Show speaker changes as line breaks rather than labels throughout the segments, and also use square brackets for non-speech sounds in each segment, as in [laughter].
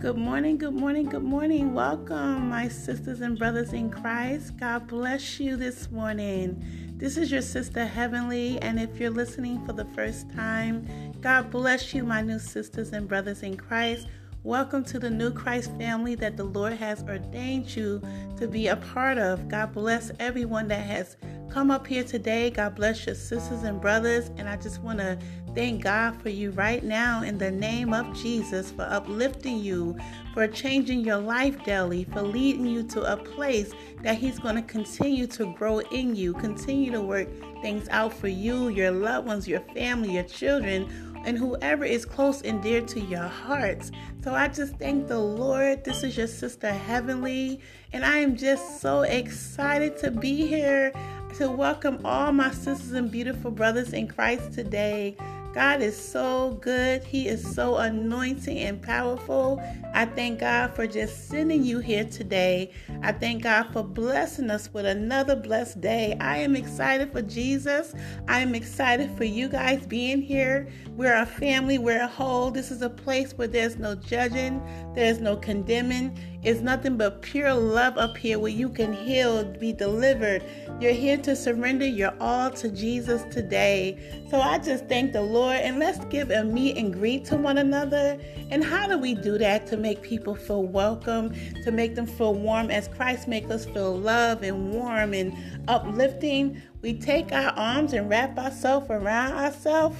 Good morning, good morning, good morning. Welcome, my sisters and brothers in Christ. God bless you this morning. This is your sister Heavenly, and if you're listening for the first time, God bless you, my new sisters and brothers in Christ. Welcome to the new Christ family that the Lord has ordained you to be a part of. God bless everyone that has come up here today. God bless your sisters and brothers. And I just want to thank God for you right now in the name of Jesus for uplifting you, for changing your life daily, for leading you to a place that He's going to continue to grow in you, continue to work things out for you, your loved ones, your family, your children and whoever is close and dear to your hearts. So I just thank the Lord. This is your sister Heavenly, and I am just so excited to be here to welcome all my sisters and beautiful brothers in Christ today. God is so good. He is so anointing and powerful. I thank God for just sending you here today. I thank God for blessing us with another blessed day. I am excited for Jesus. I am excited for you guys being here. We're a family, we're a whole. This is a place where there's no judging, there's no condemning. It's nothing but pure love up here where you can heal, be delivered. You're here to surrender your all to Jesus today. So I just thank the Lord and let's give a meet and greet to one another. And how do we do that to make people feel welcome, to make them feel warm as Christ makes us feel love and warm and uplifting? We take our arms and wrap ourselves around ourselves.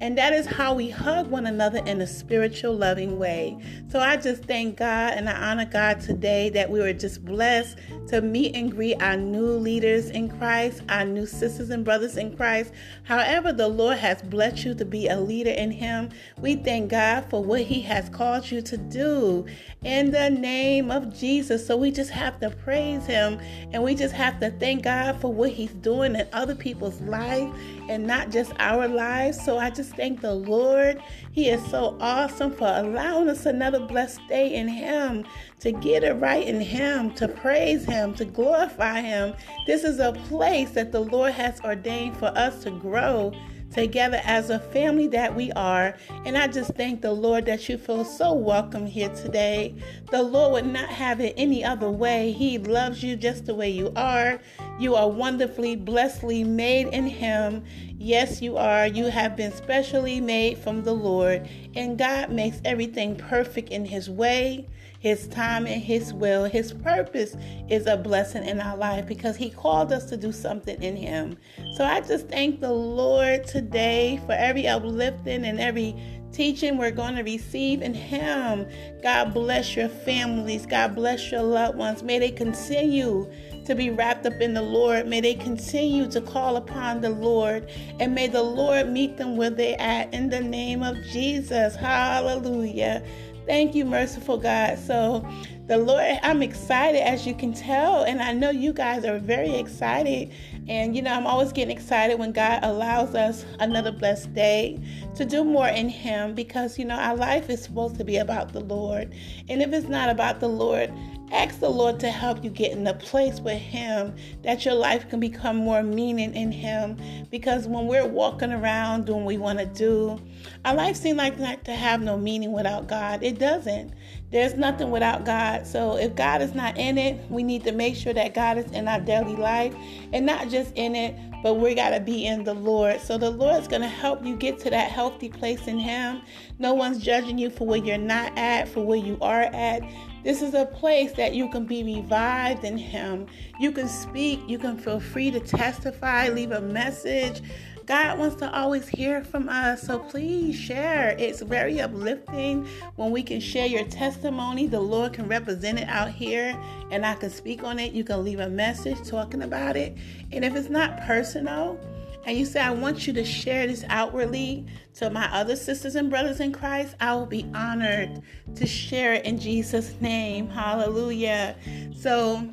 And that is how we hug one another in a spiritual, loving way. So I just thank God and I honor God today that we were just blessed to meet and greet our new leaders in Christ, our new sisters and brothers in Christ. However, the Lord has blessed you to be a leader in Him. We thank God for what He has called you to do in the name of Jesus. So we just have to praise Him and we just have to thank God for what He's doing in other people's life and not just our lives. So I just thank the Lord. He is so awesome for allowing us another blessed day in Him, to get it right in Him, to praise Him, to glorify Him. This is a place that the Lord has ordained for us to grow together as a family that we are. And I just thank the Lord that you feel so welcome here today. The Lord would not have it any other way. He loves you just the way you are. You are wonderfully, blessedly made in Him. Yes, you are. You have been specially made from the Lord. And God makes everything perfect in His way. His time and His will. His purpose is a blessing in our life because He called us to do something in Him. So I just thank the Lord today for every uplifting and every teaching we're going to receive in Him. God bless your families. God bless your loved ones. May they continue to be wrapped up in the Lord. May they continue to call upon the Lord. And may the Lord meet them where they're at in the name of Jesus. Hallelujah. Thank you, merciful God. So, the Lord, I'm excited as you can tell, and I know you guys are very excited. And you know, I'm always getting excited when God allows us another blessed day to do more in Him because you know, our life is supposed to be about the Lord. And if it's not about the Lord, ask the Lord to help you get in a place with Him that your life can become more meaning in Him. Because when we're walking around doing what we want to do, our life seems like, not to have no meaning without God. It doesn't. There's nothing without God. So if God is not in it, we need to make sure that God is in our daily life and not just in it, but we got to be in the Lord. So the Lord's going to help you get to that healthy place in Him. No one's judging you for where you're not at, for where you are at. This is a place that you can be revived in Him. You can speak, you can feel free to testify, leave a message. God wants to always hear from us, so please share. It's very uplifting when we can share your testimony. The Lord can represent it out here, and I can speak on it. You can leave a message talking about it. And if it's not personal, and you say, I want you to share this outwardly to my other sisters and brothers in Christ, I will be honored to share it in Jesus' name. Hallelujah. So,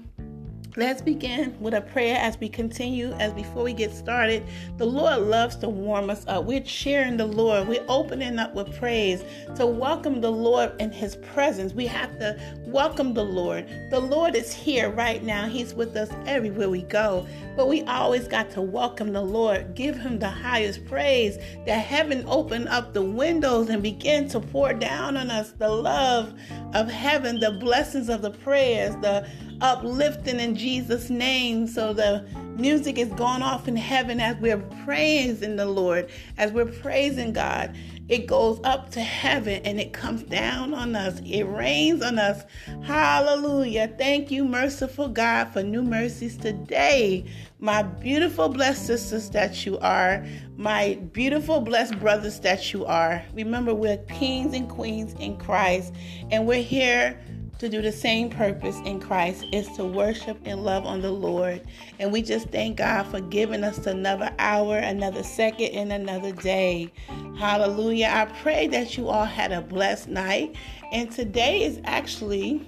Let's begin with a prayer as we continue. As before we get started, the Lord loves to warm us up. We're cheering the Lord. We're opening up with praise to welcome the Lord in His presence. We have to welcome the Lord. The Lord is here right now. He's with us everywhere we go. But we always got to welcome the Lord, give Him the highest praise. That heaven open up the windows and begin to pour down on us the love of heaven, the blessings of the prayers, the uplifting in Jesus' name. So the music is going off in heaven as we're praising the Lord, as we're praising God. It goes up to heaven and it comes down on us. It rains on us. Hallelujah. Thank you, merciful God, for new mercies today. My beautiful, blessed sisters that you are, my beautiful, blessed brothers that you are. Remember, we're kings and queens in Christ, and we're here to do the same purpose in Christ is to worship and love on the Lord. And we just thank God for giving us another hour, another second, and another day. Hallelujah. I pray that you all had a blessed night. And today is actually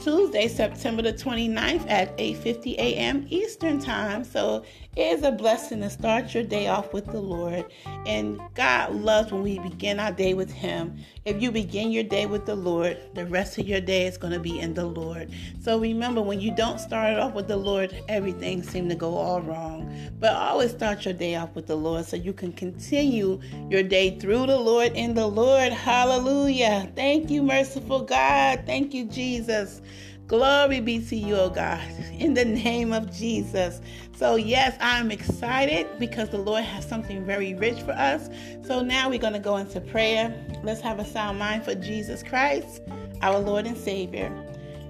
Tuesday, September the 29th at 8:50 a.m. Eastern Time. So it is a blessing to start your day off with the Lord. And God loves when we begin our day with Him. If you begin your day with the Lord, the rest of your day is going to be in the Lord. So remember, when you don't start it off with the Lord, everything seems to go all wrong. But always start your day off with the Lord so you can continue your day through the Lord in the Lord. Hallelujah. Thank you, merciful God. Thank you, Jesus. Glory be to you, oh God, in the name of Jesus. So, yes, I'm excited because the Lord has something very rich for us. So, now we're going to go into prayer. Let's have a sound mind for Jesus Christ, our Lord and Savior.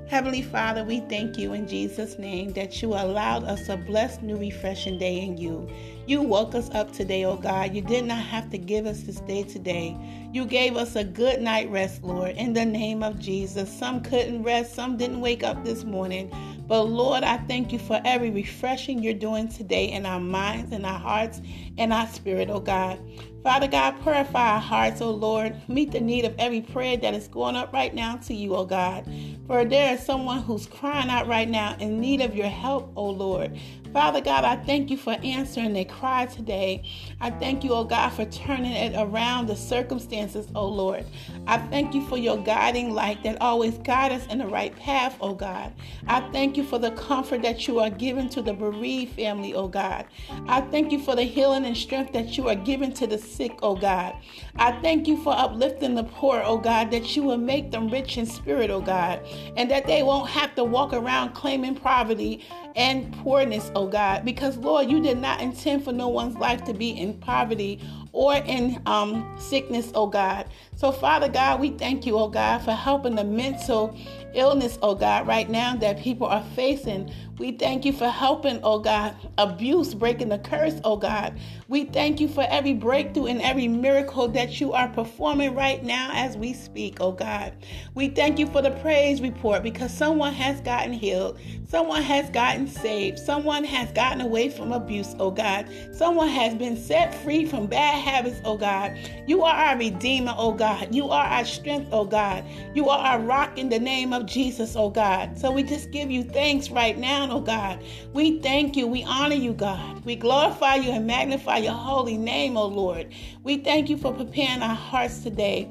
Heavenly Father, we thank you in Jesus' name that you allowed us a blessed, new, refreshing day in you. You woke us up today, oh God. You did not have to give us this day today. You gave us a good night rest, Lord, in the name of Jesus. Some couldn't rest, some didn't wake up this morning. But Lord, I thank you for every refreshing you're doing today in our minds, in our hearts, and our spirit, oh God. Father God, purify our hearts, oh Lord. Meet the need of every prayer that is going up right now to you, oh God. For there is someone who's crying out right now in need of your help, oh Lord. Father God, I thank you for answering their cry today. I thank you, oh God, for turning it around the circumstances, oh Lord. I thank you for your guiding light that always guide us in the right path, oh God. I thank you for the comfort that you are giving to the bereaved family, oh God. I thank you for the healing and strength that you are giving to the sick, oh God. I thank you for uplifting the poor, oh God, that you will make them rich in spirit, oh God, and that they won't have to walk around claiming poverty and poorness, oh God, because Lord, you did not intend for no one's life to be in poverty or in um, sickness, oh God. So, Father God, we thank you, oh God, for helping the mental illness, oh God, right now that people are facing. We thank you for helping, oh God, abuse, breaking the curse, oh God. We thank you for every breakthrough and every miracle that you are performing right now as we speak, oh God. We thank you for the praise report because someone has gotten healed, someone has gotten saved, someone has gotten away from abuse, oh God. Someone has been set free from bad habits, oh God. You are our Redeemer, oh God. You are our strength, oh God. You are our rock in the name of Jesus, oh God. So we just give you thanks right now, oh God. We thank you. We honor you, God. We glorify you and magnify your holy name, oh Lord. We thank you for preparing our hearts today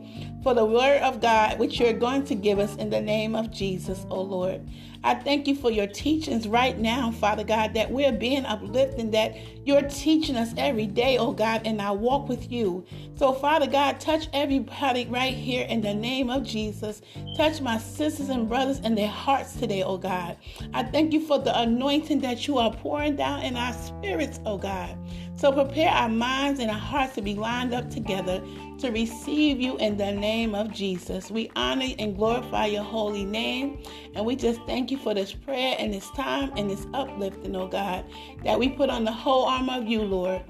for the word of God, which you're going to give us in the name of Jesus, oh Lord. I thank you for your teachings right now, Father God, that we're being uplifted, that you're teaching us every day, oh God, and I walk with you. So, Father God, touch everybody right here in the name of Jesus. Touch my sisters and brothers and their hearts today, oh God. I thank you for the anointing that you are pouring down in our spirits, oh God. So prepare our minds and our hearts to be lined up together to receive you in the name of Jesus. We honor and glorify your holy name. And we just thank you for this prayer and this time and this uplifting, oh God, that we put on the whole armor of you, Lord,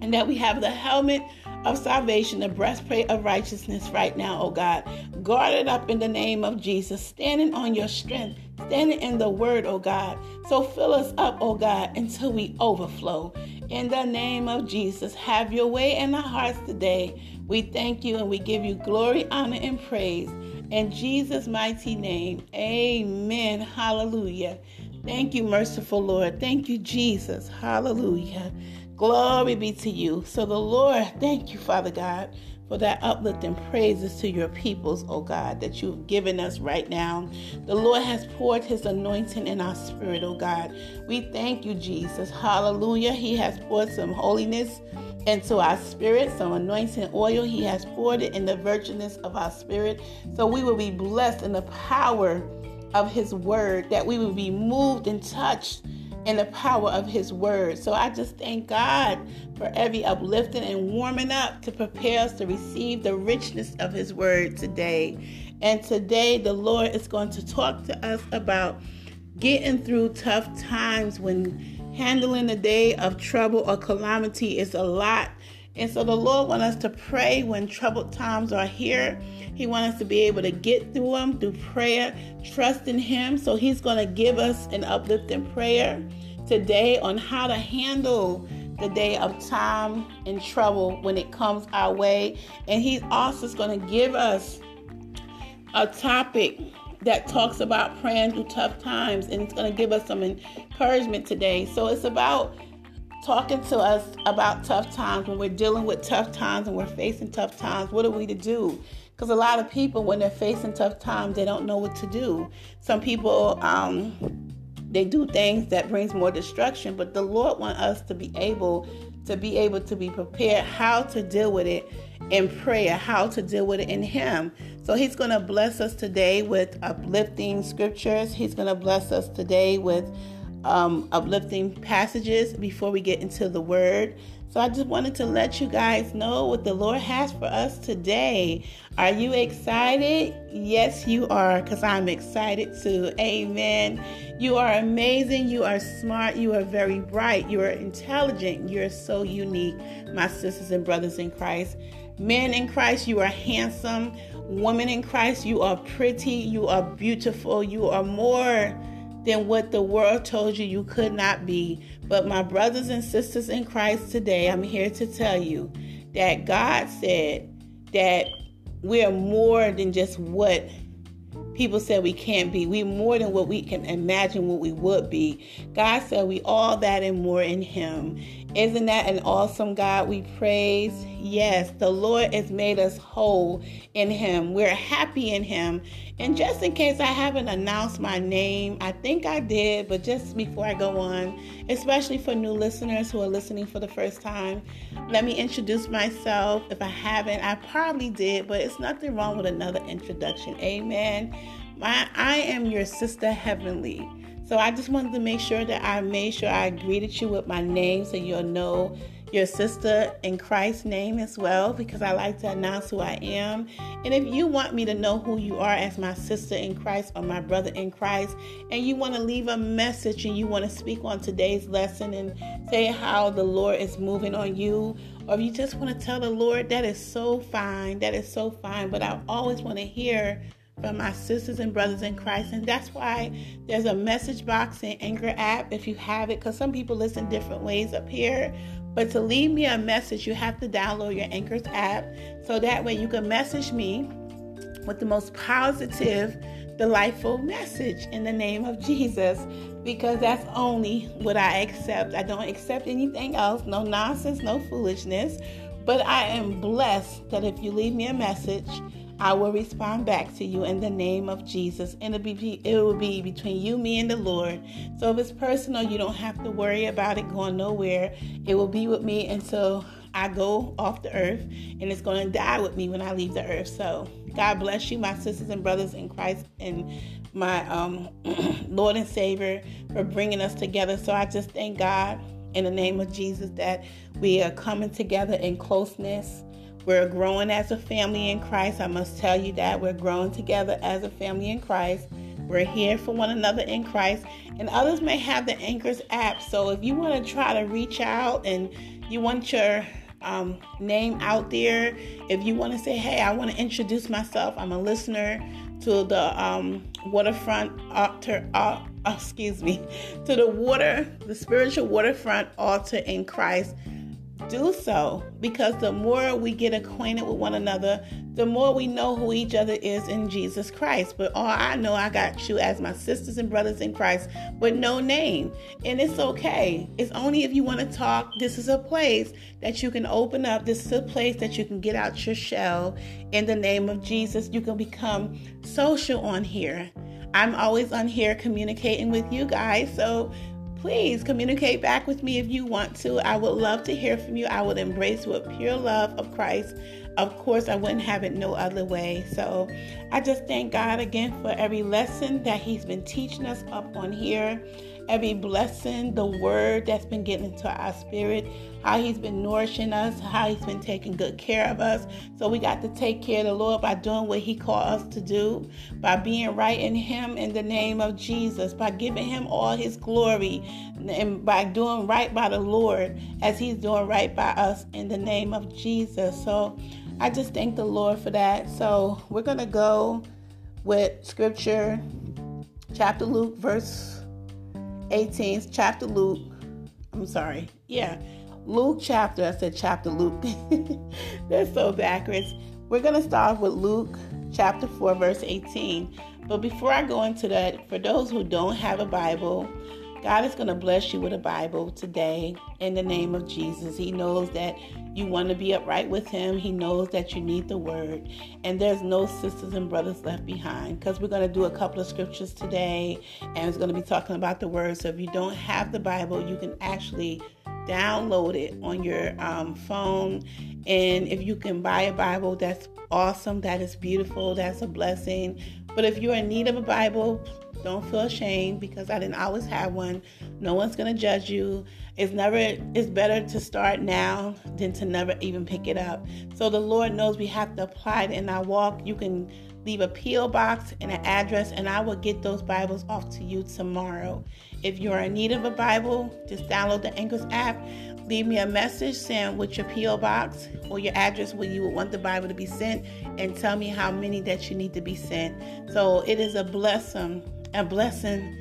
and that we have the helmet of salvation, the breastplate of righteousness right now, oh God. Guarded up in the name of Jesus, standing on your strength, standing in the word, oh God. So fill us up, oh God, until we overflow. In the name of Jesus, have your way in our hearts today. We thank you and we give you glory, honor, and praise. In Jesus' mighty name, amen. Hallelujah. Thank you, merciful Lord. Thank you, Jesus. Hallelujah. Glory be to you. So, the Lord, thank you, Father God, for that uplifting praises to your peoples, oh God, that you've given us right now. The Lord has poured his anointing in our spirit, oh God. We thank you, Jesus. Hallelujah. He has poured some holiness into our spirit, some anointing oil. He has poured it in the virginness of our spirit. So we will be blessed in the power of his word, that we will be moved and touched in the power of his word. So I just thank God for every uplifting and warming up to prepare us to receive the richness of his word today. And today the Lord is going to talk to us about getting through tough times when handling a day of trouble or calamity is a lot. And so the Lord wants us to pray when troubled times are here. He wants us to be able to get through them through prayer, trust in Him. So He's going to give us an uplifting prayer today on how to handle the day of time and trouble when it comes our way. And He also going to give us a topic that talks about praying through tough times and it's going to give us some encouragement today. So it's about talking to us about tough times when we're dealing with tough times and we're facing tough times. What are we to do? Because a lot of people, when they're facing tough times, they don't know what to do. Some people, um, they do things that brings more destruction. But the Lord wants us to be able to be able to be prepared how to deal with it in prayer, how to deal with it in Him. So He's going to bless us today with uplifting scriptures. He's going to bless us today with um, uplifting passages before we get into the Word. So I just wanted to let you guys know what the Lord has for us today. Are you excited? Yes, you are, because I'm excited too. Amen. You are amazing. You are smart. You are very bright. You are intelligent. You're so unique, my sisters and brothers in Christ. Men in Christ, you are handsome. Women in Christ, you are pretty. You are beautiful. You are more than what the world told you you could not be. But my brothers and sisters in Christ today, I'm here to tell you that God said that we are more than just what people said we can't be. We more than what we can imagine what we would be. God said we all that and more in him. Isn't that an awesome God we praise? Yes, the Lord has made us whole in him. We're happy in him. And just in case I haven't announced my name, I think I did, but just before I go on, especially for new listeners who are listening for the first time, let me introduce myself. If I haven't, I probably did, but it's nothing wrong with another introduction. Amen. My, I am your sister heavenly. So I just wanted to make sure that I made sure I greeted you with my name so you'll know your sister in Christ's name as well because I like to announce who I am. And if you want me to know who you are as my sister in Christ or my brother in Christ, and you want to leave a message and you want to speak on today's lesson and say how the Lord is moving on you, or if you just want to tell the Lord, that is so fine. That is so fine. But I always want to hear from my sisters and brothers in Christ. And that's why there's a message box in Anchor app if you have it, because some people listen different ways up here. But to leave me a message, you have to download your Anchor's app so that way you can message me with the most positive, delightful message in the name of Jesus because that's only what I accept. I don't accept anything else, no nonsense, no foolishness. But I am blessed that if you leave me a message, I will respond back to you in the name of Jesus. And it'll be, it will be between you, me, and the Lord. So if it's personal, you don't have to worry about it going nowhere. It will be with me until I go off the earth, and it's going to die with me when I leave the earth. So God bless you, my sisters and brothers in Christ, and my um, [clears throat] Lord and Savior for bringing us together. So I just thank God in the name of Jesus that we are coming together in closeness we're growing as a family in Christ. I must tell you that we're growing together as a family in Christ. We're here for one another in Christ. And others may have the Anchors app. So if you want to try to reach out and you want your um, name out there, if you want to say, hey, I want to introduce myself, I'm a listener to the um, waterfront altar, uh, excuse me, [laughs] to the water, the spiritual waterfront altar in Christ do so because the more we get acquainted with one another, the more we know who each other is in Jesus Christ. But all I know, I got you as my sisters and brothers in Christ with no name. And it's okay. It's only if you want to talk. This is a place that you can open up. This is a place that you can get out your shell in the name of Jesus. You can become social on here. I'm always on here communicating with you guys. So please communicate back with me if you want to. I would love to hear from you. I would embrace with pure love of Christ. Of course, I wouldn't have it no other way. So I just thank God again for every lesson that He's been teaching us up on here every blessing, the word that's been getting into our spirit, how He's been nourishing us, how He's been taking good care of us. So we got to take care of the Lord by doing what He called us to do, by being right in Him in the name of Jesus, by giving Him all His glory, and by doing right by the Lord as He's doing right by us in the name of Jesus. So I just thank the Lord for that. So we're going to go with scripture, chapter Luke, verse 18th chapter Luke. I'm sorry. Yeah. Luke chapter. I said chapter Luke. [laughs] That's so backwards. We're going to start with Luke chapter 4, verse 18. But before I go into that, for those who don't have a Bible, God is going to bless you with a Bible today in the name of Jesus. He knows that you want to be upright with Him. He knows that you need the Word. And there's no sisters and brothers left behind because we're going to do a couple of scriptures today and it's going to be talking about the Word. So if you don't have the Bible, you can actually download it on your um, phone. And if you can buy a Bible, that's awesome. That is beautiful. That's a blessing. But if you're in need of a Bible, don't feel ashamed because I didn't always have one. No one's gonna judge you. It's never it's better to start now than to never even pick it up. So the Lord knows we have to apply it in our walk. You can leave a P.O. box and an address, and I will get those Bibles off to you tomorrow. If you're in need of a Bible, just download the Anchors app. Leave me a message saying what your P.O. box or your address where you would want the Bible to be sent, and tell me how many that you need to be sent. So it is a blessing a blessing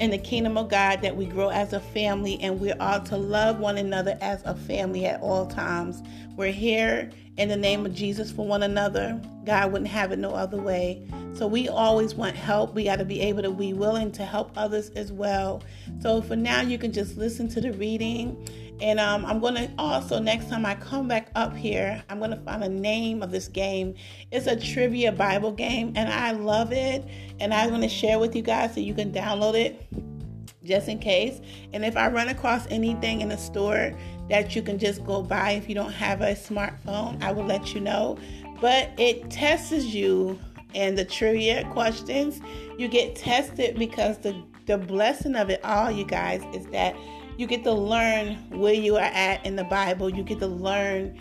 in the kingdom of God that we grow as a family and we are all to love one another as a family at all times. We're here in the name of Jesus for one another. God wouldn't have it no other way. So we always want help. We got to be able to be willing to help others as well. So for now, you can just listen to the reading and um, I'm going to also, next time I come back up here, I'm going to find a name of this game. It's a trivia Bible game, and I love it. And I'm to share with you guys so you can download it just in case. And if I run across anything in the store that you can just go buy if you don't have a smartphone, I will let you know. But it tests you and the trivia questions. You get tested because the the blessing of it all, you guys, is that you get to learn where you are at in the Bible. You get to learn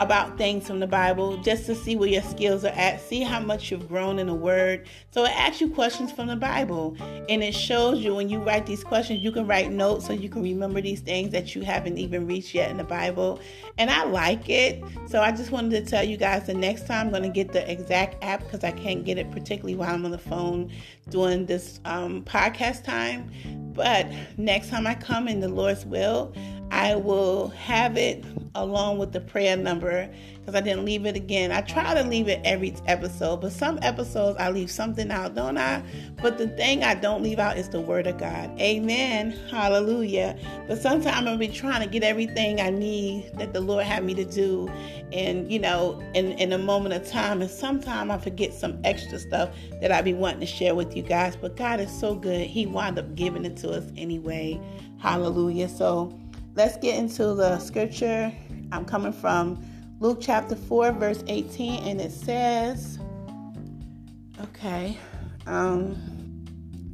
about things from the Bible just to see where your skills are at, see how much you've grown in the Word. So it asks you questions from the Bible and it shows you when you write these questions, you can write notes so you can remember these things that you haven't even reached yet in the Bible. And I like it. So I just wanted to tell you guys the next time I'm going to get the exact app because I can't get it, particularly while I'm on the phone doing this um, podcast time. But next time I come in the Lord's will, I will have it along with the prayer number because I didn't leave it again. I try to leave it every episode, but some episodes I leave something out, don't I? But the thing I don't leave out is the Word of God. Amen. Hallelujah. But sometimes I'm going to be trying to get everything I need that the Lord had me to do, and you know, in, in a moment of time. And sometimes I forget some extra stuff that I be wanting to share with you guys. But God is so good. He wound up giving it to us anyway. Hallelujah. So, let's get into the scripture. I'm coming from Luke chapter 4, verse 18, and it says, okay, um,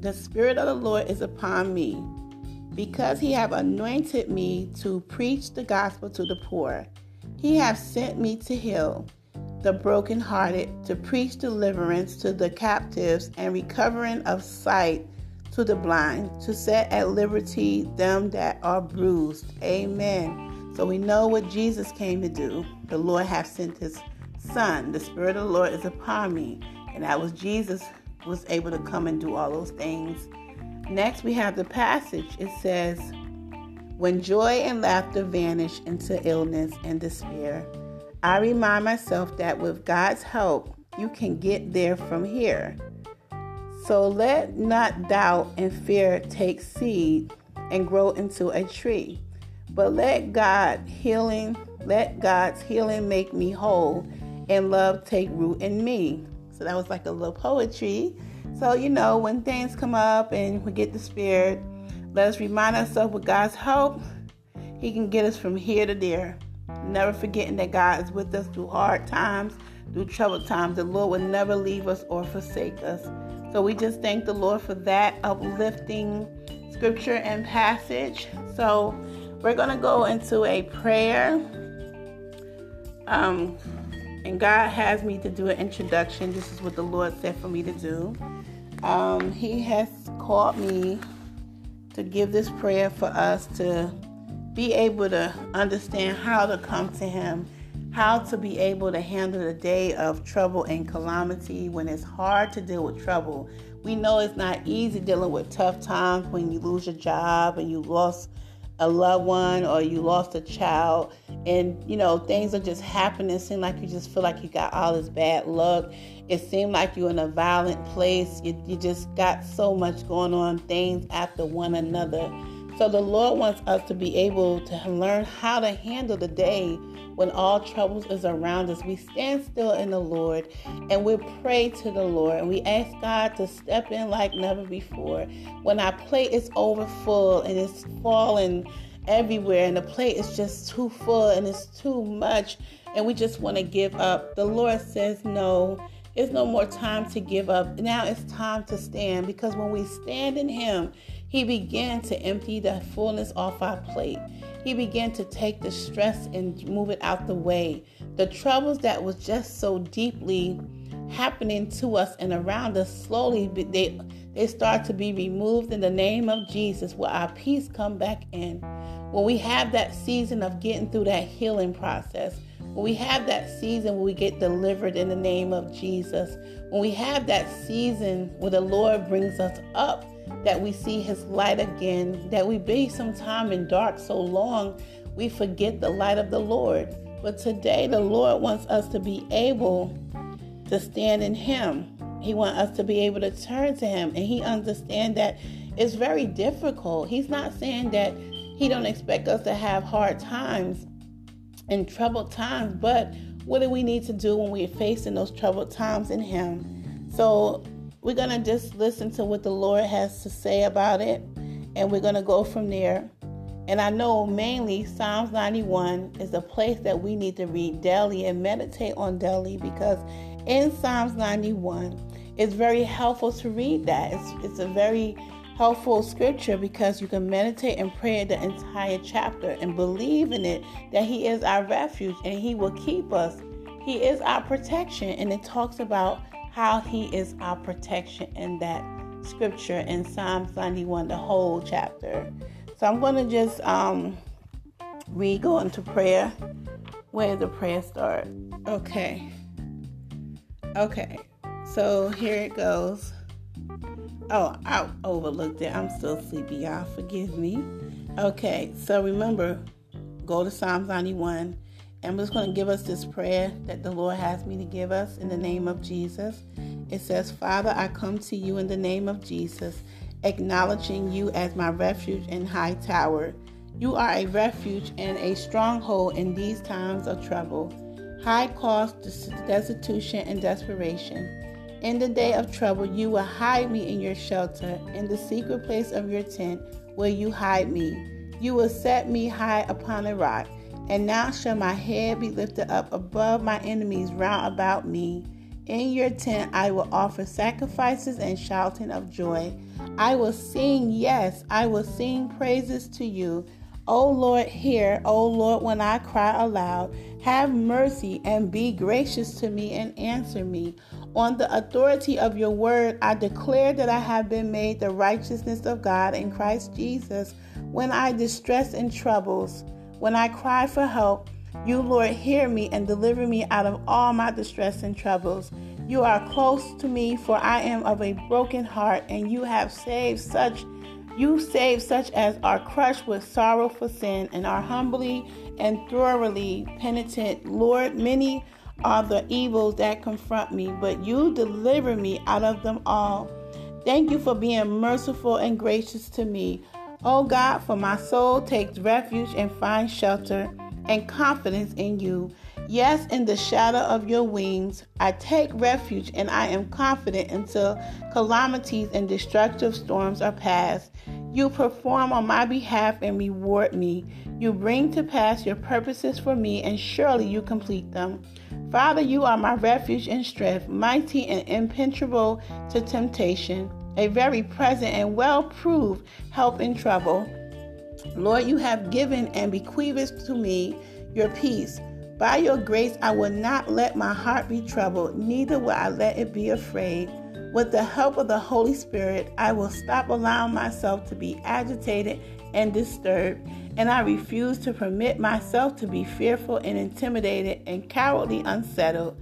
the Spirit of the Lord is upon me because he have anointed me to preach the gospel to the poor. He have sent me to heal the brokenhearted, to preach deliverance to the captives and recovering of sight to the blind, to set at liberty them that are bruised. Amen. So we know what Jesus came to do. The Lord hath sent his son. The Spirit of the Lord is upon me. And that was Jesus was able to come and do all those things. Next we have the passage. It says, when joy and laughter vanish into illness and despair. I remind myself that with God's help, you can get there from here. So let not doubt and fear take seed and grow into a tree, but let God healing, let God's healing make me whole and love take root in me. So that was like a little poetry. So, you know, when things come up and we get the spirit, let us remind ourselves with God's help, He can get us from here to there. Never forgetting that God is with us through hard times, through troubled times. The Lord will never leave us or forsake us. So we just thank the Lord for that uplifting scripture and passage. So we're going to go into a prayer. Um, and God has me to do an introduction. This is what the Lord said for me to do. Um, he has called me to give this prayer for us to be able to understand how to come to Him, how to be able to handle the day of trouble and calamity when it's hard to deal with trouble. We know it's not easy dealing with tough times when you lose your job and you lost a loved one or you lost a child. And you know things are just happening. Seem like you just feel like you got all this bad luck. It seemed like you're in a violent place. You, you just got so much going on things after one another so the lord wants us to be able to learn how to handle the day when all troubles is around us we stand still in the lord and we pray to the lord and we ask god to step in like never before when our plate is over full and it's falling everywhere and the plate is just too full and it's too much and we just want to give up. The Lord says, No, it's no more time to give up. Now it's time to stand because when we stand in Him, He began to empty the fullness off our plate. He began to take the stress and move it out the way. The troubles that was just so deeply happening to us and around us slowly they they start to be removed in the name of Jesus where our peace come back in when we have that season of getting through that healing process, when we have that season where we get delivered in the name of Jesus, when we have that season where the Lord brings us up, that we see his light again, that we be some time in dark so long, we forget the light of the Lord. But today, the Lord wants us to be able to stand in him. He wants us to be able to turn to him, and he understands that it's very difficult. He's not saying that he don't expect us to have hard times and troubled times, but what do we need to do when we're facing those troubled times in him? So we're going to just listen to what the Lord has to say about it and we're going to go from there. And I know mainly Psalms 91 is a place that we need to read daily and meditate on daily because in Psalms 91, it's very helpful to read that. It's, it's a very helpful scripture because you can meditate and pray the entire chapter and believe in it that He is our refuge and He will keep us. He is our protection, and it talks about how He is our protection in that scripture in Psalms 91, the whole chapter. So I'm going to just um, read, go into prayer. Where the prayer start? Okay. Okay. So here it goes. Oh, I overlooked it. I'm still sleepy, y'all. Forgive me. Okay, so remember, go to Psalms 91. I'm just going to give us this prayer that the Lord has me to give us in the name of Jesus. It says, Father, I come to you in the name of Jesus, acknowledging you as my refuge and high tower. You are a refuge and a stronghold in these times of trouble, high cost, destitution, and desperation. In the day of trouble, you will hide me in your shelter, in the secret place of your tent, where you hide me. You will set me high upon a rock. And now shall my head be lifted up above my enemies round about me. In your tent I will offer sacrifices and shouting of joy. I will sing, yes, I will sing praises to you. O Lord, hear, O Lord, when I cry aloud. Have mercy and be gracious to me and answer me. On the authority of your word, I declare that I have been made the righteousness of God in Christ Jesus. When I distress and troubles, when I cry for help, you, Lord, hear me and deliver me out of all my distress and troubles. You are close to me, for I am of a broken heart, and you have saved such You save such as are crushed with sorrow for sin and are humbly and thoroughly penitent. Lord, many are the evils that confront me, but you deliver me out of them all. Thank you for being merciful and gracious to me. O oh God, for my soul takes refuge and finds shelter and confidence in you. Yes, in the shadow of your wings, I take refuge and I am confident until calamities and destructive storms are past. You perform on my behalf and reward me. You bring to pass your purposes for me, and surely you complete them. Father, you are my refuge and strength, mighty and impenetrable to temptation, a very present and well proved help in trouble. Lord, you have given and bequeathed to me your peace. By your grace, I will not let my heart be troubled, neither will I let it be afraid. With the help of the Holy Spirit, I will stop allowing myself to be agitated and disturbed, and I refuse to permit myself to be fearful and intimidated and cowardly unsettled.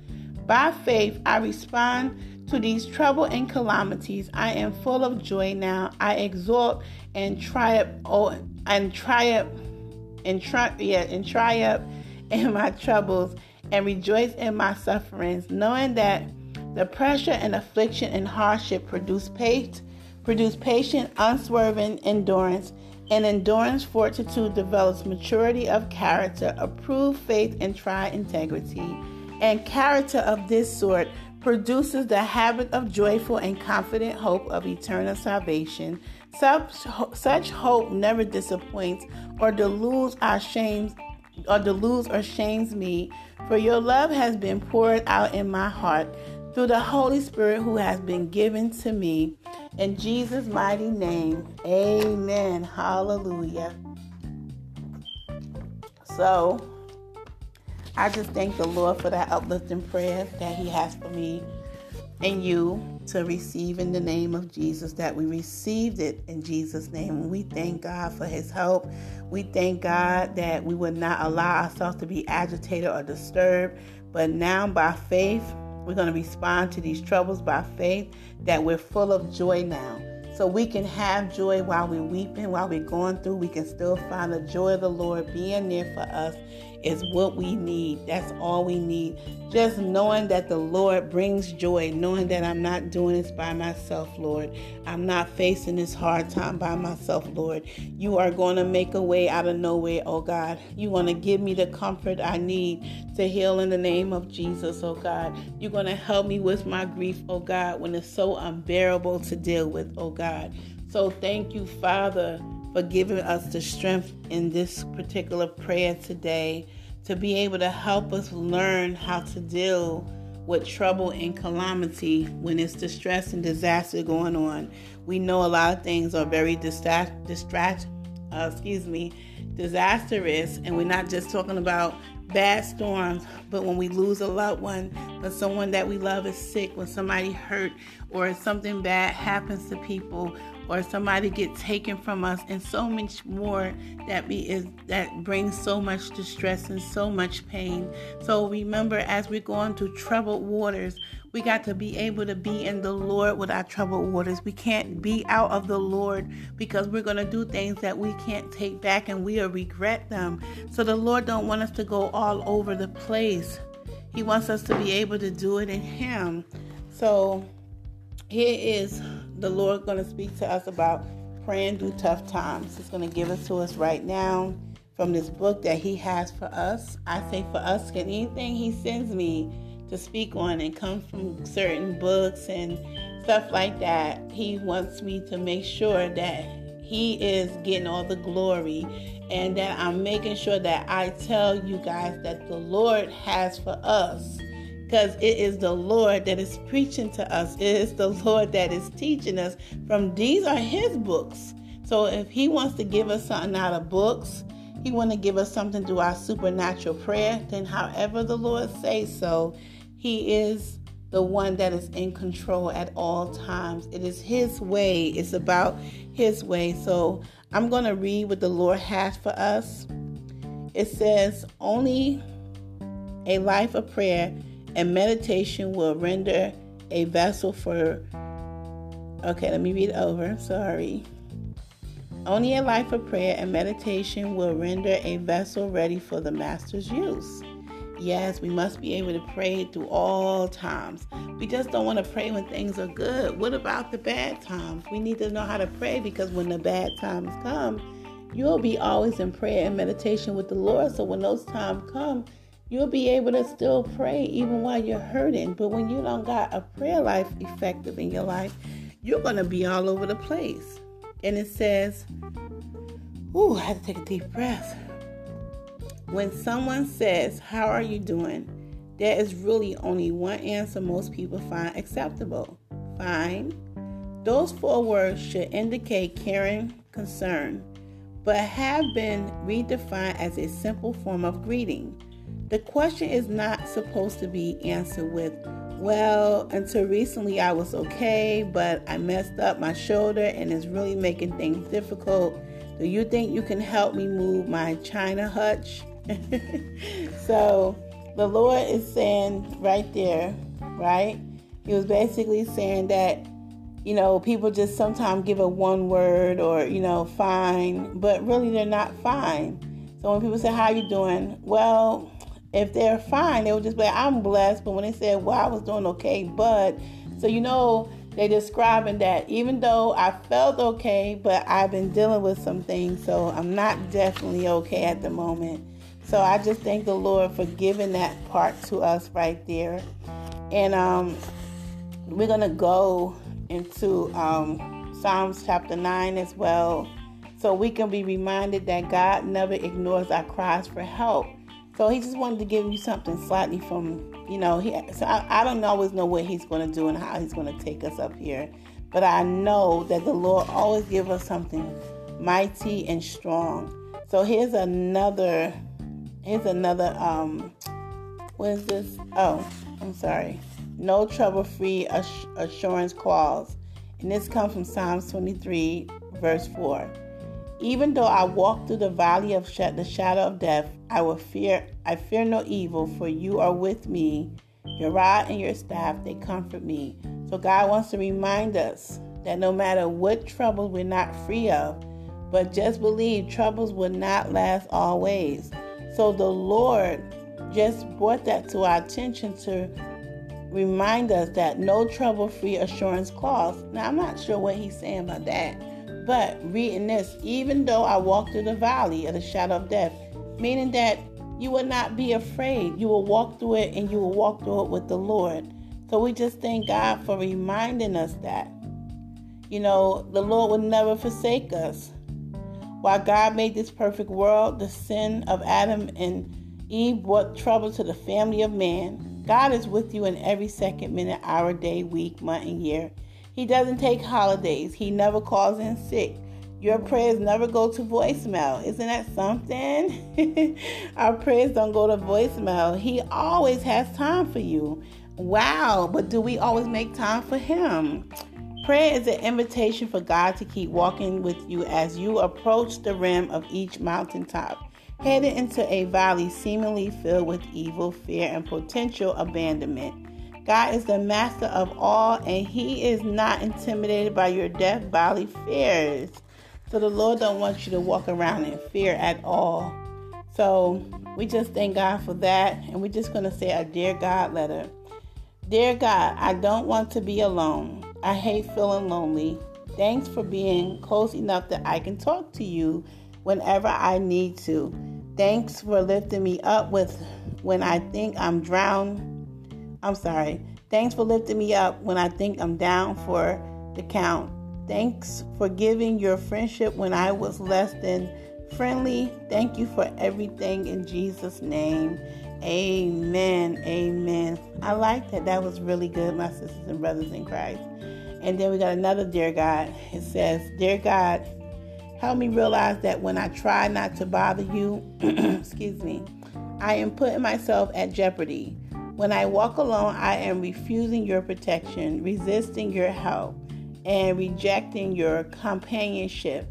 By faith, I respond to these trouble and calamities. I am full of joy now. I exult and triumph oh, and triumph and tri- yeah, and triumph [laughs] in my troubles and rejoice in my sufferings, knowing that the pressure and affliction and hardship produce patience, produce patient, unswerving endurance, and endurance fortitude develops maturity of character, approved faith, and tried integrity. And character of this sort produces the habit of joyful and confident hope of eternal salvation. Such, such hope never disappoints or deludes our shames or deludes or shames me, for your love has been poured out in my heart through the Holy Spirit who has been given to me. In Jesus' mighty name, amen. Hallelujah. So, I just thank the Lord for that uplifting prayer that He has for me and you to receive in the name of Jesus, that we received it in Jesus' name. And we thank God for His help. We thank God that we would not allow ourselves to be agitated or disturbed, but now by faith, we're going to respond to these troubles by faith, that we're full of joy now. So we can have joy while we're weeping, while we're going through. We can still find the joy of the Lord being there for us is what we need. That's all we need. Just knowing that the Lord brings joy, knowing that I'm not doing this by myself, Lord. I'm not facing this hard time by myself, Lord. You are going to make a way out of nowhere, oh God. You want to give me the comfort I need to heal in the name of Jesus, oh God. You're going to help me with my grief, oh God, when it's so unbearable to deal with, oh God. So thank you, Father for giving us the strength in this particular prayer today to be able to help us learn how to deal with trouble and calamity when it's distress and disaster going on. We know a lot of things are very distract, distract, uh, excuse me, disastrous, and we're not just talking about bad storms, but when we lose a loved one, when someone that we love is sick, when somebody hurt, or something bad happens to people, or somebody get taken from us and so much more that be is that brings so much distress and so much pain. So remember as we're going through troubled waters we got to be able to be in the lord with our troubled waters. We can't be out of the lord because we're going to do things that we can't take back and we'll regret them. So the lord don't want us to go all over the place. He wants us to be able to do it in him. So here is the Lord going to speak to us about praying through tough times. He's going to give it to us right now from this book that He has for us. I say for us, can anything He sends me to speak on and comes from certain books and stuff like that, He wants me to make sure that He is getting all the glory and that I'm making sure that I tell you guys that the Lord has for us because it is the Lord that is preaching to us. It is the Lord that is teaching us from these are his books. So if he wants to give us something out of books, he want to give us something through our supernatural prayer, then however the Lord says so, he is the one that is in control at all times. It is his way. It's about his way. So I'm going to read what the Lord has for us. It says, only a life of prayer and meditation will render a vessel for. Okay, let me read over. Sorry. Only a life of prayer and meditation will render a vessel ready for the Master's use. Yes, we must be able to pray through all times. We just don't want to pray when things are good. What about the bad times? We need to know how to pray because when the bad times come, you'll be always in prayer and meditation with the Lord. So when those times come, you'll be able to still pray even while you're hurting. But when you don't got a prayer life effective in your life, you're going to be all over the place. And it says, Ooh, I had to take a deep breath. When someone says, How are you doing? there is really only one answer most people find acceptable fine. Those four words should indicate caring, concern, but have been redefined as a simple form of greeting. The question is not supposed to be answered with, Well, until recently I was okay, but I messed up my shoulder and it's really making things difficult. Do you think you can help me move my china hutch? [laughs] so the Lord is saying right there, right? He was basically saying that, you know, people just sometimes give a one word or, you know, fine, but really they're not fine. So when people say, How are you doing? Well, if they're fine, they would just be like, I'm blessed. But when they said, Well, I was doing okay, but so you know, they're describing that even though I felt okay, but I've been dealing with some things, so I'm not definitely okay at the moment. So I just thank the Lord for giving that part to us right there. And um, we're going to go into um, Psalms chapter 9 as well. So we can be reminded that God never ignores our cries for help. So he just wanted to give you something slightly from, you know, he, so I, I don't always know what he's going to do and how he's going to take us up here. But I know that the Lord always give us something mighty and strong. So here's another Here's another um what is this? Oh, I'm sorry. No trouble free assurance clause. And this comes from Psalms 23, verse 4. Even though I walk through the valley of the shadow of death, I will fear I fear no evil, for you are with me. Your rod and your staff, they comfort me. So God wants to remind us that no matter what troubles we're not free of, but just believe troubles will not last always. So the Lord just brought that to our attention to remind us that no trouble free assurance clause. Now, I'm not sure what he's saying about that, but reading this, even though I walk through the valley of the shadow of death, meaning that you will not be afraid. You will walk through it and you will walk through it with the Lord. So we just thank God for reminding us that. You know, the Lord will never forsake us. While God made this perfect world, the sin of Adam and Eve brought trouble to the family of man. God is with you in every second, minute, hour, day, week, month, and year. He doesn't take holidays. He never calls in sick. Your prayers never go to voicemail. Isn't that something? [laughs] Our prayers don't go to voicemail. He always has time for you. Wow, but do we always make time for Him? Prayer is an invitation for God to keep walking with you as you approach the rim of each mountaintop, headed into a valley seemingly filled with evil, fear, and potential abandonment. God is the master of all, and He is not intimidated by your death valley fears. So the Lord don't want you to walk around in fear at all. So we just thank God for that, and we're just to say a dear God letter. Dear God, I don't want to be alone. I hate feeling lonely. Thanks for being close enough that I can talk to you whenever I need to. Thanks for lifting me up with when I think I'm drowned. I'm sorry. Thanks for lifting me up when I think I'm down for the count. Thanks for giving your friendship when I was less than friendly. Thank you for everything in Jesus' name. Amen. Amen. I like that. That was really good, my sisters and brothers in Christ. And then we got another Dear God. It says, Dear God, help me realize that when I try not to bother you, [clears throat] excuse me, I am putting myself at jeopardy. When I walk alone, I am refusing your protection, resisting your help, and rejecting your companionship.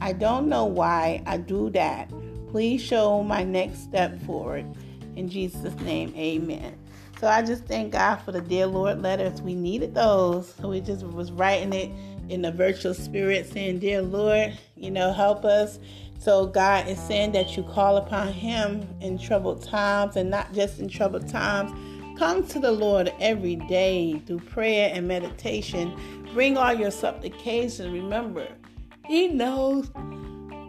I don't know why I do that. Please show my next step forward. In Jesus' name, amen. So I just thank God for the dear Lord letters. We needed those. So we just was writing it in the virtual spirit saying, Dear Lord, you know, help us. So God is saying that you call upon Him in troubled times and not just in troubled times. Come to the Lord every day through prayer and meditation. Bring all your supplications. Remember, He knows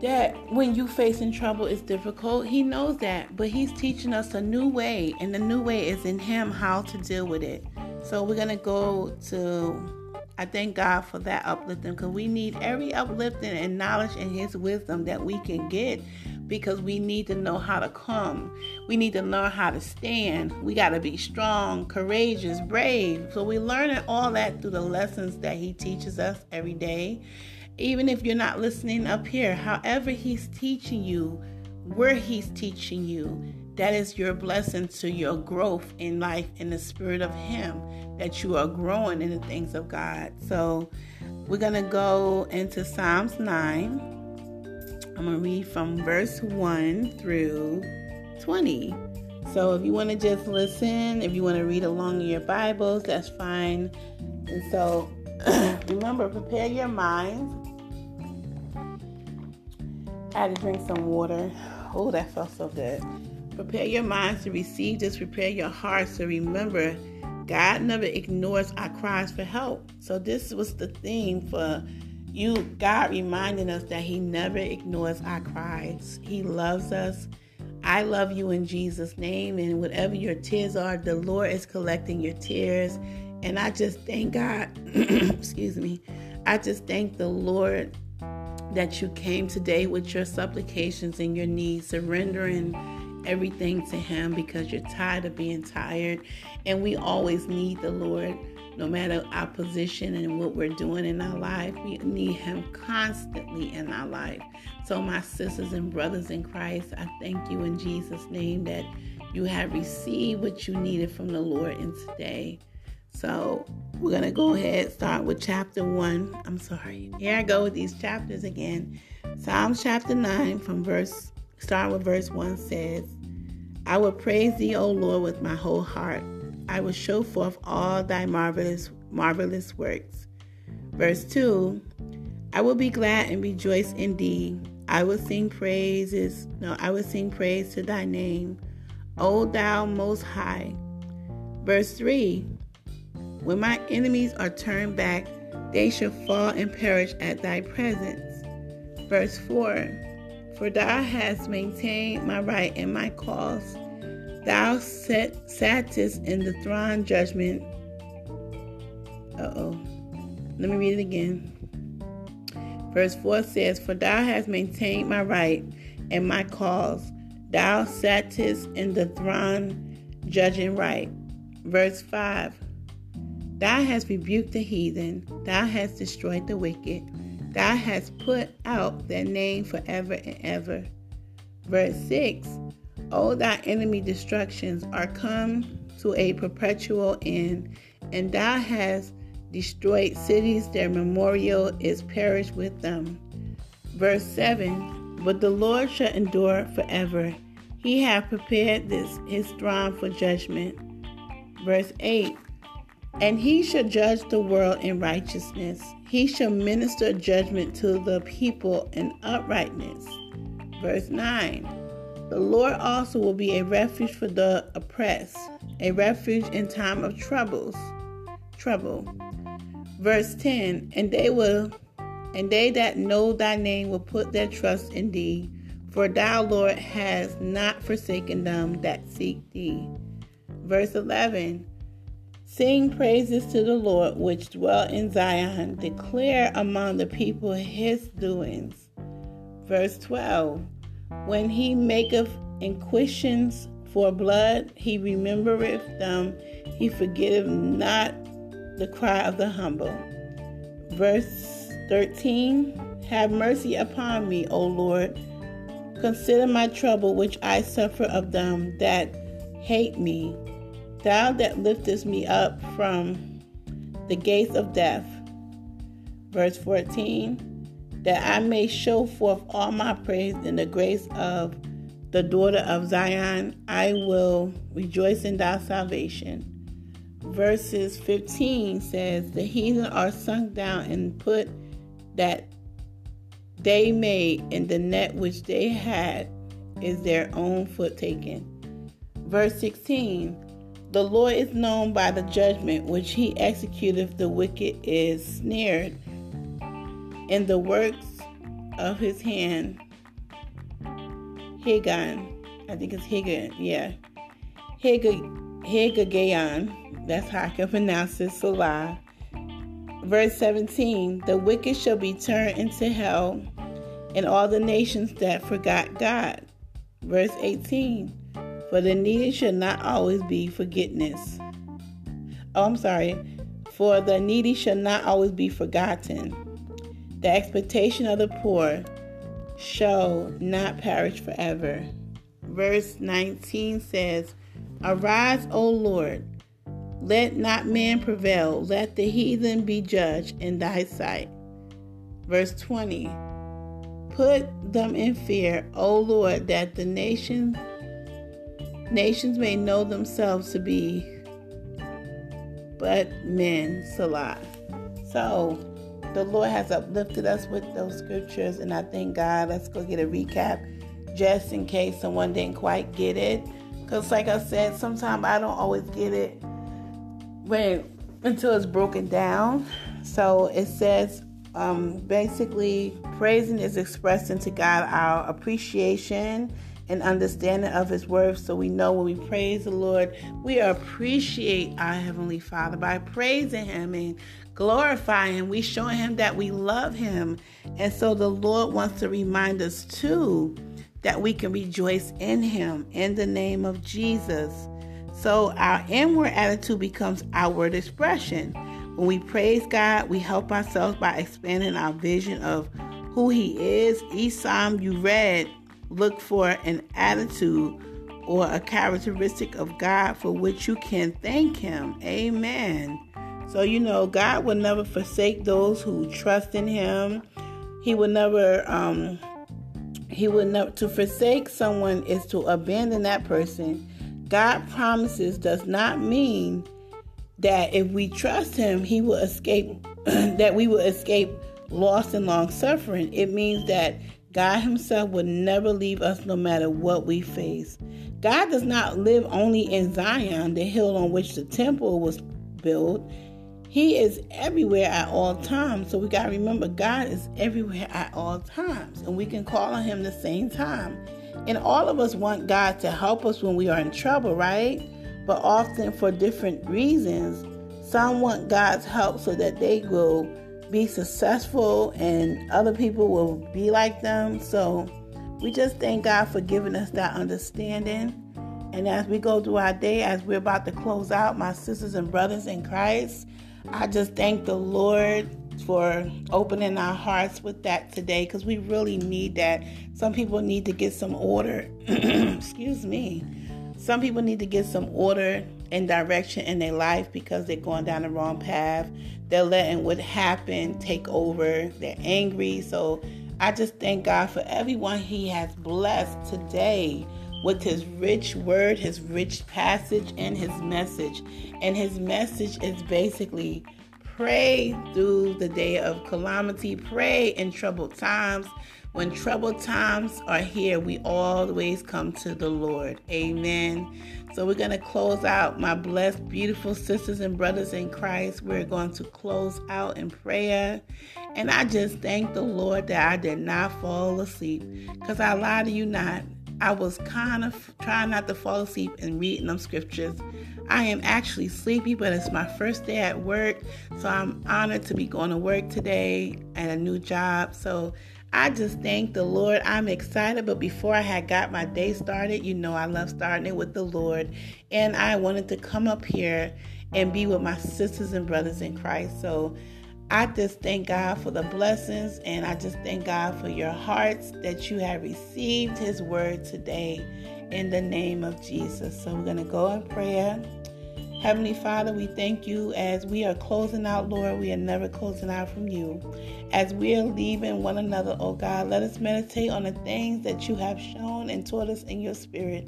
that when you facing trouble is difficult. He knows that, but he's teaching us a new way, and the new way is in him how to deal with it. So we're gonna go to I thank God for that uplifting because we need every uplifting and knowledge and His wisdom that we can get because we need to know how to come. We need to learn how to stand. We got to be strong, courageous, brave. So we're learning all that through the lessons that He teaches us every day even if you're not listening up here, however He's teaching you, where He's teaching you, that is your blessing to your growth in life in the spirit of Him, that you are growing in the things of God. So we're going to go into Psalms 9. I'm going to read from verse 1 through 20. So if you want to just listen, if you want to read along in your Bibles, that's fine. And so [clears throat] remember, prepare your minds I had to drink some water. Oh, that felt so good. Prepare your minds to receive this. Prepare your hearts to remember God never ignores our cries for help. So, this was the theme for you, God reminding us that He never ignores our cries. He loves us. I love you in Jesus' name. And whatever your tears are, the Lord is collecting your tears. And I just thank God, [clears throat] excuse me, I just thank the Lord that you came today with your supplications and your needs, surrendering everything to Him because you're tired of being tired. And we always need the Lord, no matter our position and what we're doing in our life. We need Him constantly in our life. So, my sisters and brothers in Christ, I thank you in Jesus' name that you have received what you needed from the Lord in today. So we're going to go ahead start with chapter 1. I'm sorry. Here I go with these chapters again. Psalms chapter 9 from verse start with verse 1 says, I will praise thee, O Lord, with my whole heart. I will show forth all thy marvelous marvelous works. Verse 2 I will be glad and rejoice in thee. I will sing praises. No, I will sing praise to thy name, O thou most high. Verse 3 when my enemies are turned back, they shall fall and perish at thy presence. Verse 4 For thou hast maintained my right and my cause. Thou set, sattest in the throne judgment. Uh oh. Let me read it again. Verse 4 says, For thou hast maintained my right and my cause. Thou sattest in the throne judging right. Verse 5 Thou hast rebuked the heathen, thou hast destroyed the wicked, thou hast put out their name forever and ever. Verse 6 All thy enemy destructions are come to a perpetual end, and thou hast destroyed cities, their memorial is perished with them. Verse 7 But the Lord shall endure forever. He hath prepared this his throne for judgment. Verse 8 and he shall judge the world in righteousness. He shall minister judgment to the people in uprightness. Verse 9 The Lord also will be a refuge for the oppressed, a refuge in time of troubles. Trouble. Verse 10 And they will and they that know thy name will put their trust in thee, for thou, Lord, has not forsaken them that seek thee. Verse 11 Sing praises to the Lord which dwell in Zion. Declare among the people his doings. Verse 12 When he maketh inquisitions for blood, he remembereth them. He forgetteth not the cry of the humble. Verse 13 Have mercy upon me, O Lord. Consider my trouble which I suffer of them that hate me Thou that liftest me up from the gates of death. Verse 14 That I may show forth all my praise in the grace of the daughter of Zion, I will rejoice in thy salvation. verses 15 says, The heathen are sunk down and put that they made in the net which they had is their own foot taken. Verse 16 The Lord is known by the judgment which he executeth, the wicked is snared in the works of his hand. Hagan, I think it's Hagan, yeah. Hagagayon, that's how I can pronounce it, Selah. Verse 17 The wicked shall be turned into hell, and all the nations that forgot God. Verse 18 For the needy shall not always be forgiveness. Oh, I'm sorry. For the needy shall not always be forgotten. The expectation of the poor shall not perish forever. Verse 19 says, Arise, O Lord, let not man prevail, let the heathen be judged in thy sight. Verse 20 Put them in fear, O Lord, that the nation, nations may know themselves to be but men. Selah. So the Lord has uplifted us with those scriptures, and I thank God. Let's go get a recap just in case someone didn't quite get it. Because, like I said, sometimes I don't always get it when until it's broken down. So it says um, basically, praising is expressing to God our appreciation and understanding of His word. So we know when we praise the Lord, we appreciate our Heavenly Father by praising Him and glorifying Him. We show Him that we love Him. And so the Lord wants to remind us too that we can rejoice in Him in the name of Jesus. So our inward attitude becomes outward expression. When we praise God, we help ourselves by expanding our vision of who He is. Each psalm you read, look for an attitude or a characteristic of God for which you can thank Him. Amen. So, you know, God will never forsake those who trust in Him. He will never, um, He will never, to forsake someone is to abandon that person. God promises does not mean that if we trust him, he will escape, [clears throat] that we will escape loss and long suffering. It means that God himself will never leave us no matter what we face. God does not live only in Zion, the hill on which the temple was built. He is everywhere at all times. So we got to remember God is everywhere at all times. And we can call on him the same time. And all of us want God to help us when we are in trouble, right? but often for different reasons. Some want God's help so that they will be successful and other people will be like them. So we just thank God for giving us that understanding. And as we go through our day, as we're about to close out, my sisters and brothers in Christ, I just thank the Lord for opening our hearts with that today because we really need that. Some people need to get some order. [clears throat] Excuse me some people need to get some order and direction in their life because they're going down the wrong path. They're letting what happened take over. They're angry. So I just thank God for everyone He has blessed today with His rich word, His rich passage, and His message. And His message is basically pray through the day of calamity, pray in troubled times. When troubled times are here, we always come to the Lord. Amen. So we're going to close out, my blessed, beautiful sisters and brothers in Christ. We're going to close out in prayer. And I just thank the Lord that I did not fall asleep because I lie to you not. I was kind of trying not to fall asleep and reading them scriptures. I am actually sleepy, but it's my first day at work. So I'm honored to be going to work today at a new job. So I just thank the Lord. I'm excited, but before I had got my day started, you know I love starting it with the Lord, and I wanted to come up here and be with my sisters and brothers in Christ. So I just thank God for the blessings, and I just thank God for your hearts that you have received His word today in the name of Jesus. So we're going to go in prayer. Heavenly Father, we thank you as we are closing out, Lord. We are never closing out from you. As we are leaving one another, oh God, let us meditate on the things that you have shown and taught us in your spirit.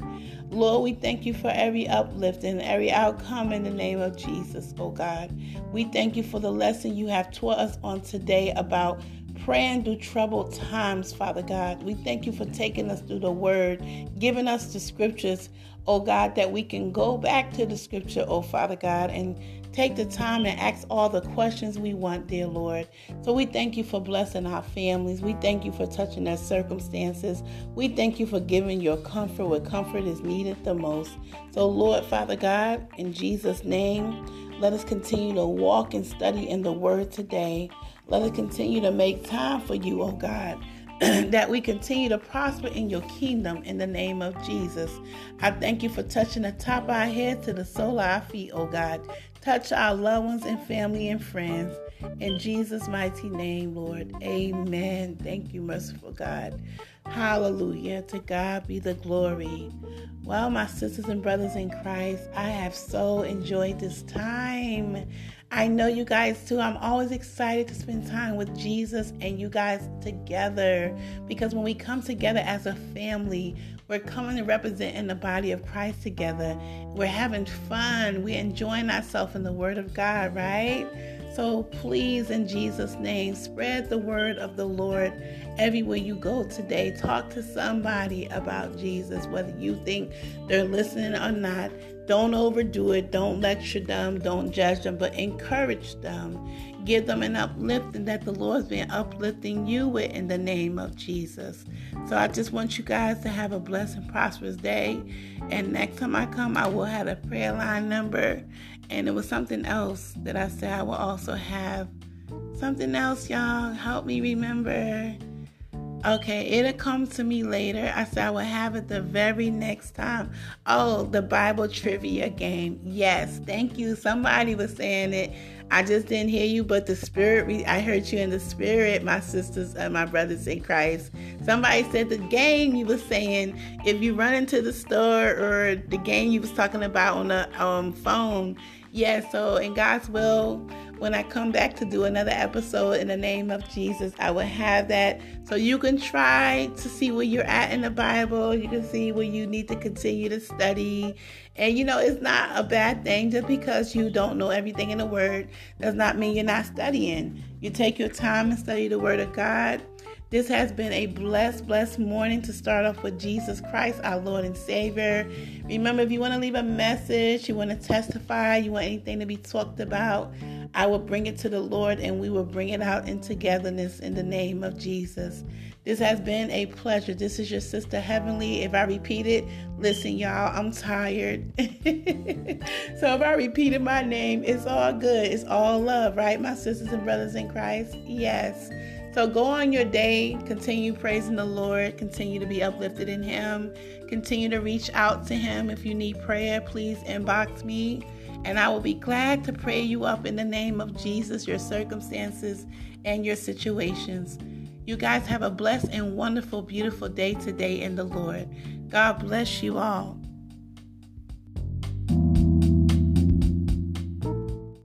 Lord, we thank you for every uplift and every outcome in the name of Jesus, oh God. We thank you for the lesson you have taught us on today about praying through troubled times, Father God. We thank you for taking us through the word, giving us the scriptures, oh God, that we can go back to the scripture, oh Father God, and take the time and ask all the questions we want, dear Lord. So we thank you for blessing our families. We thank you for touching their circumstances. We thank you for giving your comfort where comfort is needed the most. So, Lord, Father God, in Jesus' name, let us continue to walk and study in the Word today. Let us continue to make time for you, oh God. [clears throat] that we continue to prosper in your kingdom in the name of Jesus. I thank you for touching the top of our head to the sole of our feet, oh God. Touch our loved ones and family and friends. In Jesus' mighty name, Lord. Amen. Thank you, merciful God. Hallelujah. To God be the glory. Well, my sisters and brothers in Christ, I have so enjoyed this time. I know you guys too. I'm always excited to spend time with Jesus and you guys together because when we come together as a family, we're coming and representing the body of Christ together. We're having fun. We're enjoying ourselves in the Word of God, right? So please, in Jesus' name, spread the word of the Lord everywhere you go today. Talk to somebody about Jesus, whether you think they're listening or not. Don't overdo it. Don't lecture them. Don't judge them, but encourage them. Give them an uplifting that the Lord's been uplifting you with in the name of Jesus. So I just want you guys to have a blessed and prosperous day. And next time I come, I will have a prayer line number. And it was something else that I said I will also have. Something else, y'all. Help me remember. Okay, it'll come to me later. I said I will have it the very next time. Oh, the Bible trivia game. Yes, thank you. Somebody was saying it. I just didn't hear you, but the spirit, I heard you in the spirit, my sisters and my brothers in Christ. Somebody said the game you were saying, if you run into the store or the game you was talking about on the um, phone. Yeah, so in God's will, when I come back to do another episode in the name of Jesus, I will have that so you can try to see where you're at in the Bible. You can see where you need to continue to study. And you know, it's not a bad thing just because you don't know everything in the Word does not mean you're not studying. You take your time and study the Word of God. This has been a blessed, blessed morning to start off with Jesus Christ, our Lord and Savior. Remember, if you want to leave a message, you want to testify, you want anything to be talked about, I will bring it to the Lord and we will bring it out in togetherness in the name of Jesus. This has been a pleasure. This is your sister Heavenly. If I repeat it, listen, y'all, I'm tired. [laughs] so if I repeated my name, it's all good. It's all love, right? My sisters and brothers in Christ? Yes. So go on your day, continue praising the Lord, continue to be uplifted in Him, continue to reach out to Him. If you need prayer, please inbox me, and I will be glad to pray you up in the name of Jesus, your circumstances and your situations. You guys have a blessed and wonderful, beautiful day today in the Lord. God bless you all.